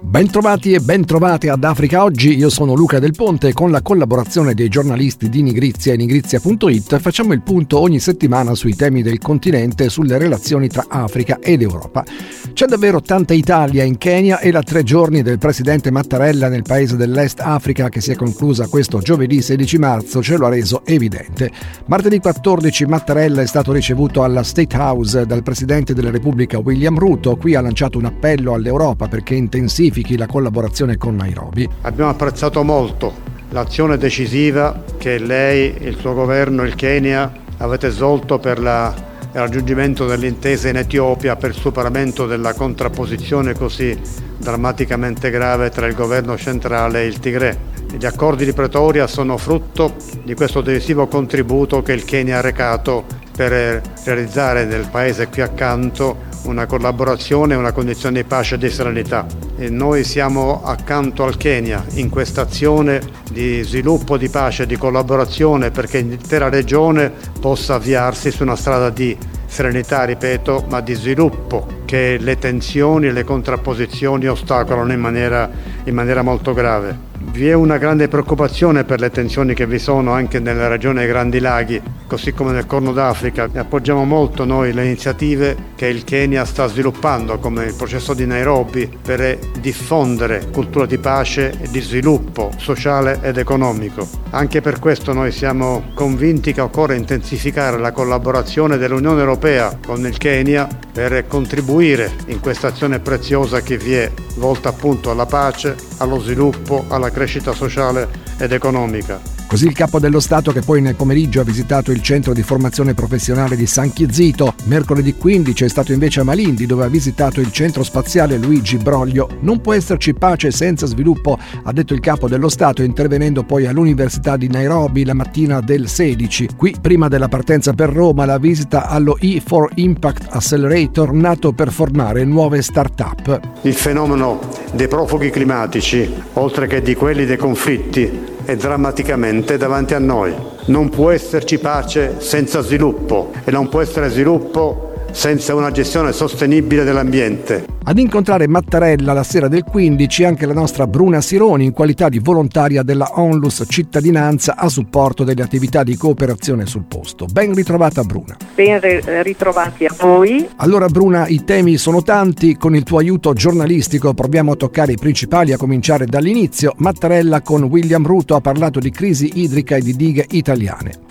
Bentrovati e bentrovate ad Africa Oggi, io sono Luca Del Ponte e con la collaborazione dei giornalisti di Nigrizia e nigrizia.it facciamo il punto ogni settimana sui temi del continente e sulle relazioni tra Africa ed Europa. C'è davvero tanta Italia in Kenya e la tre giorni del presidente Mattarella nel paese dell'Est Africa che si è conclusa questo giovedì 16 marzo ce lo ha reso evidente. Martedì 14 Mattarella è stato ricevuto alla State House dal presidente della Repubblica William Ruto, qui ha lanciato un appello all'Europa perché intensifichi intensifichi la collaborazione con Nairobi. Abbiamo apprezzato molto l'azione decisiva che lei, il suo governo, il Kenya avete svolto per la, il raggiungimento dell'intesa in Etiopia per il superamento della contrapposizione così drammaticamente grave tra il governo centrale e il Tigre. Gli accordi di Pretoria sono frutto di questo decisivo contributo che il Kenya ha recato per realizzare nel paese qui accanto una collaborazione e una condizione di pace e di serenità. E noi siamo accanto al Kenya in questa azione di sviluppo, di pace di collaborazione perché l'intera regione possa avviarsi su una strada di serenità, ripeto, ma di sviluppo che le tensioni e le contrapposizioni ostacolano in maniera, in maniera molto grave. Vi è una grande preoccupazione per le tensioni che vi sono anche nella regione dei Grandi Laghi, così come nel Corno d'Africa. Appoggiamo molto noi le iniziative che il Kenya sta sviluppando, come il processo di Nairobi, per diffondere cultura di pace e di sviluppo sociale ed economico. Anche per questo noi siamo convinti che occorre intensificare la collaborazione dell'Unione Europea con il Kenya per contribuire in questa azione preziosa che vi è, volta appunto alla pace, allo sviluppo, alla crescita sociale ed economica. Così il capo dello Stato che poi nel pomeriggio ha visitato il centro di formazione professionale di San Chizito. Mercoledì 15 è stato invece a Malindi dove ha visitato il centro spaziale Luigi Broglio. Non può esserci pace senza sviluppo, ha detto il capo dello Stato intervenendo poi all'Università di Nairobi la mattina del 16. Qui prima della partenza per Roma la visita allo E4 Impact Accelerator nato per formare nuove start-up. Il fenomeno dei profughi climatici, oltre che di quelli dei conflitti, è drammaticamente davanti a noi. Non può esserci pace senza sviluppo e non può essere sviluppo senza una gestione sostenibile dell'ambiente. Ad incontrare Mattarella la sera del 15 anche la nostra Bruna Sironi in qualità di volontaria della Onlus Cittadinanza a supporto delle attività di cooperazione sul posto. Ben ritrovata Bruna. Ben ritrovati a voi. Allora Bruna, i temi sono tanti, con il tuo aiuto giornalistico proviamo a toccare i principali a cominciare dall'inizio. Mattarella con William Ruto ha parlato di crisi idrica e di dighe italiane.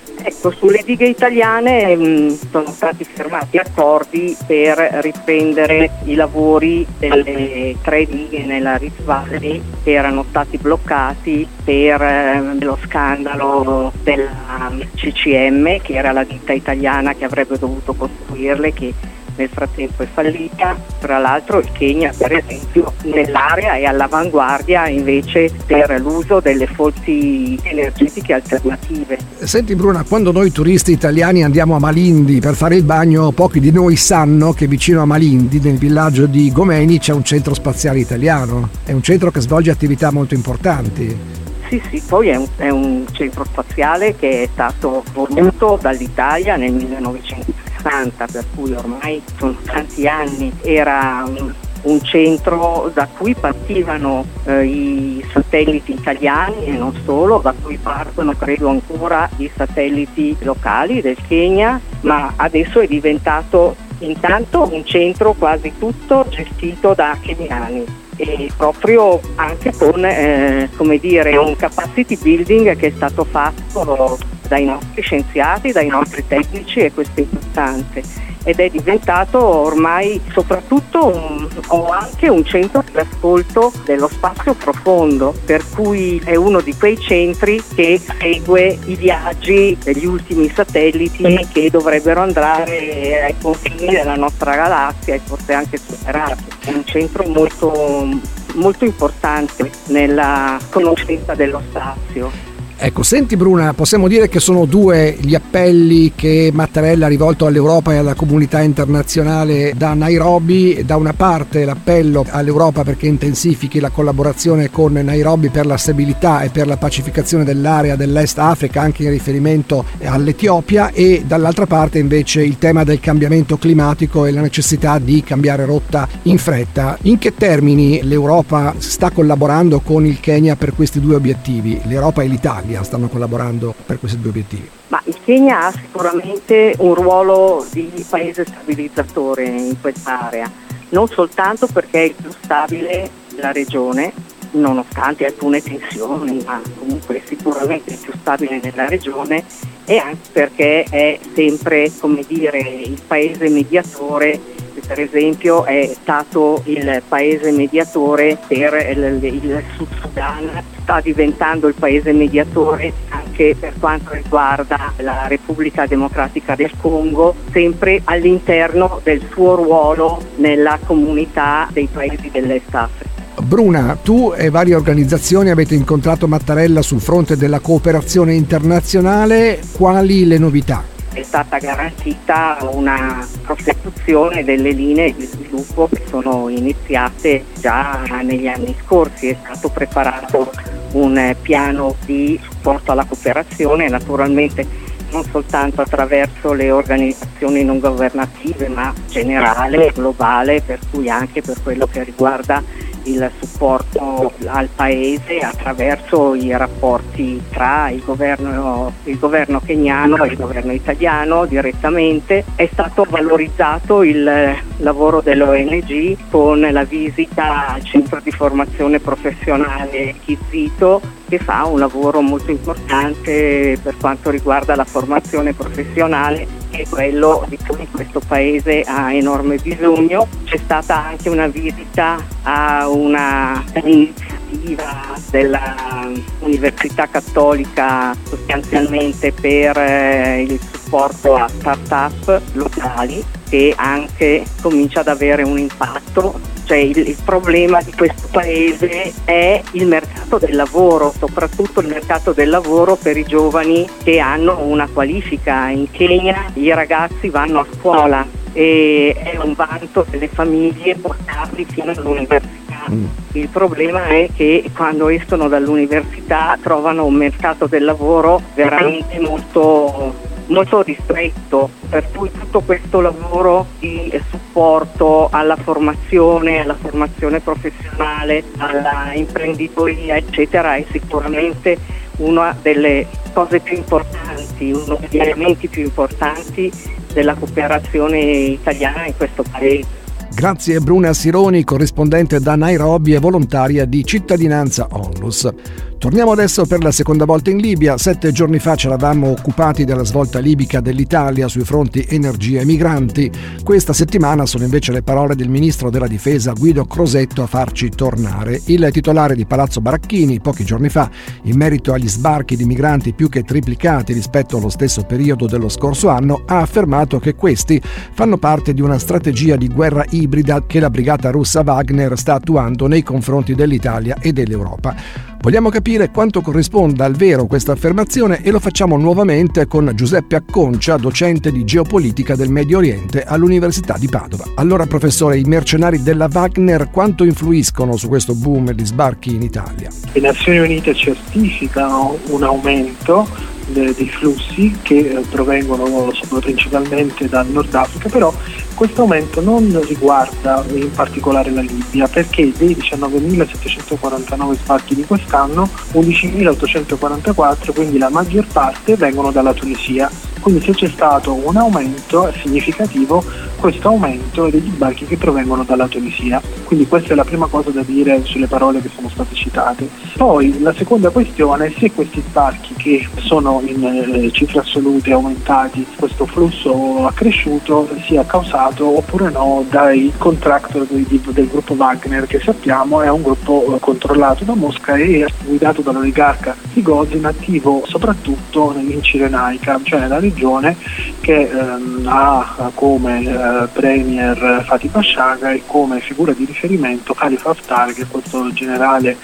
Ecco, sulle dighe italiane mh, mm, sono stati firmati accordi per riprendere i lavori delle tre dighe nella Rift Valley che erano stati bloccati per eh, lo scandalo della CCM, che era la ditta italiana che avrebbe dovuto costruirle, che nel frattempo è fallita. Tra l'altro il Kenya per esempio nell'area è all'avanguardia invece per l'uso delle fonti energetiche alternative. Senti Bruna, quando noi turisti italiani andiamo a Malindi per fare il bagno, pochi di noi sanno che vicino a Malindi, nel villaggio di Gomeni, c'è un centro spaziale italiano. È un centro che svolge attività molto importanti. Sì, sì, poi è un, è un centro spaziale che è stato voluto dall'Italia nel 1900 60, per cui ormai sono tanti anni, era un, un centro da cui partivano eh, i satelliti italiani e non solo, da cui partono credo ancora i satelliti locali del Kenya, ma adesso è diventato intanto un centro quasi tutto gestito da keniani e proprio anche con eh, dire, un capacity building che è stato fatto dai nostri scienziati, dai nostri tecnici e questo è importante ed è diventato ormai soprattutto un, o anche un centro di ascolto dello spazio profondo, per cui è uno di quei centri che segue i viaggi degli ultimi satelliti che dovrebbero andare ai confini della nostra galassia e forse anche superarli. È un centro molto, molto importante nella conoscenza dello spazio. Ecco, senti Bruna, possiamo dire che sono due gli appelli che Mattarella ha rivolto all'Europa e alla comunità internazionale da Nairobi. Da una parte l'appello all'Europa perché intensifichi la collaborazione con Nairobi per la stabilità e per la pacificazione dell'area dell'Est Africa, anche in riferimento all'Etiopia, e dall'altra parte invece il tema del cambiamento climatico e la necessità di cambiare rotta in fretta. In che termini l'Europa sta collaborando con il Kenya per questi due obiettivi? L'Europa e l'Italia? l'Italia stanno collaborando per questi due obiettivi? Ma il Kenya ha sicuramente un ruolo di paese stabilizzatore in quest'area, non soltanto perché è il più stabile della regione, nonostante alcune tensioni, ma comunque sicuramente il più stabile nella regione e anche perché è sempre dire, il paese mediatore per esempio è stato il paese mediatore per il, il Sud Sudan, sta diventando il paese mediatore anche per quanto riguarda la Repubblica Democratica del Congo, sempre all'interno del suo ruolo nella comunità dei paesi dell'Est Africa. Bruna, tu e varie organizzazioni avete incontrato Mattarella sul fronte della cooperazione internazionale, quali le novità? È stata garantita una prosecuzione delle linee di sviluppo che sono iniziate già negli anni scorsi, è stato preparato un piano di supporto alla cooperazione, naturalmente non soltanto attraverso le organizzazioni non governative ma generale, globale, per cui anche per quello che riguarda il supporto al Paese attraverso i rapporti tra il governo, il governo keniano e il governo italiano direttamente. È stato valorizzato il lavoro dell'ONG con la visita al centro di formazione professionale Chizito che fa un lavoro molto importante per quanto riguarda la formazione professionale che è quello di cui questo paese ha enorme bisogno. C'è stata anche una visita a una iniziativa dell'Università Cattolica sostanzialmente per eh, il supporto a start-up locali che anche comincia ad avere un impatto cioè il, il, problema di questo paese è il mercato del lavoro, soprattutto il mercato del lavoro per i giovani che hanno una qualifica. In Kenya i ragazzi vanno a scuola e è un vanto delle famiglie portarli fino all'università. Mm. Il problema è che quando escono dall'università trovano un mercato del lavoro veramente molto molto ristretto, per cui tutto questo lavoro di supporto alla formazione, alla formazione professionale, alla imprenditoria, eccetera, è sicuramente una delle cose più importanti, uno degli elementi più importanti della cooperazione italiana in questo paese. Grazie Bruna Sironi, corrispondente da Nairobi e volontaria di Cittadinanza Onlus. Torniamo adesso per la seconda volta in Libia. Sette giorni fa ci eravamo occupati della svolta libica dell'Italia sui fronti energia e migranti. Questa settimana sono invece le parole del ministro della difesa Guido Crosetto a farci tornare. Il titolare di Palazzo Baracchini, pochi giorni fa, in merito agli sbarchi di migranti più che triplicati rispetto allo stesso periodo dello scorso anno, ha affermato che questi fanno parte di una strategia di guerra ibrida che la brigata russa Wagner sta attuando nei confronti dell'Italia e dell'Europa. Vogliamo capire quanto corrisponda al vero questa affermazione e lo facciamo nuovamente con Giuseppe Acconcia, docente di geopolitica del Medio Oriente all'Università di Padova. Allora professore, i mercenari della Wagner quanto influiscono su questo boom di sbarchi in Italia? Le Nazioni Unite certificano un aumento dei flussi che eh, provengono principalmente dal Nord Africa, però questo aumento non riguarda in particolare la Libia perché dei 19.749 sbarchi di quest'anno 11.844, quindi la maggior parte, vengono dalla Tunisia. Quindi se c'è stato un aumento significativo, questo aumento degli sbarchi che provengono dalla Tunisia. Quindi questa è la prima cosa da dire sulle parole che sono state citate. Poi la seconda questione è se questi sbarchi che sono in eh, cifre assolute aumentati, questo flusso accresciuto sia causato oppure no dai contractor del, del gruppo Wagner che sappiamo è un gruppo eh, controllato da Mosca e guidato dall'oligarca Prigozhin attivo soprattutto in Cirenaica, cioè nella regione che ehm, ha come eh, premier Fatih Bashaga e come figura di riferimento Khalifa Haftar che è questo generale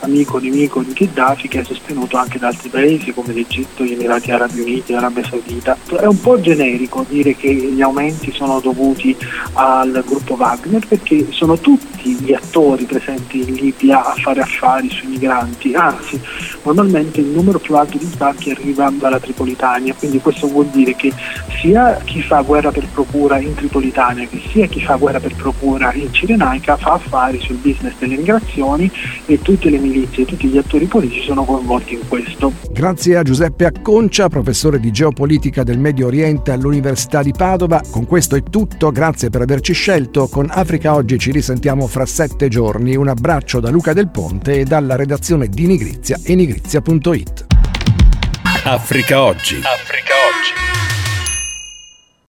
amico nemico di Gheddafi che è sostenuto anche da altri paesi come l'Egitto, gli Emirati Arabi Uniti, l'Arabia Saudita. È un po' generico dire che gli aumenti sono dovuti al gruppo Wagner perché sono tutti gli attori presenti in Libia a fare affari sui migranti, anzi normalmente il numero più alto di sbarchi arriva dalla Tripolitania, quindi questo vuol dire che sia chi fa guerra per procura in Tripolitania che sia chi fa guerra per procura in Cirenaica fa affari sul business delle migrazioni e tutte le milizie e tutti gli attori politici sono coinvolti in questo. Grazie a Giuseppe Acconcia, professore di geopolitica del Medio Oriente all'Università di Padova. Con questo è tutto, grazie per averci scelto. Con Africa Oggi ci risentiamo fra sette giorni. Un abbraccio da Luca Del Ponte e dalla redazione di Nigrizia e nigrizia.it. Africa Oggi. Africa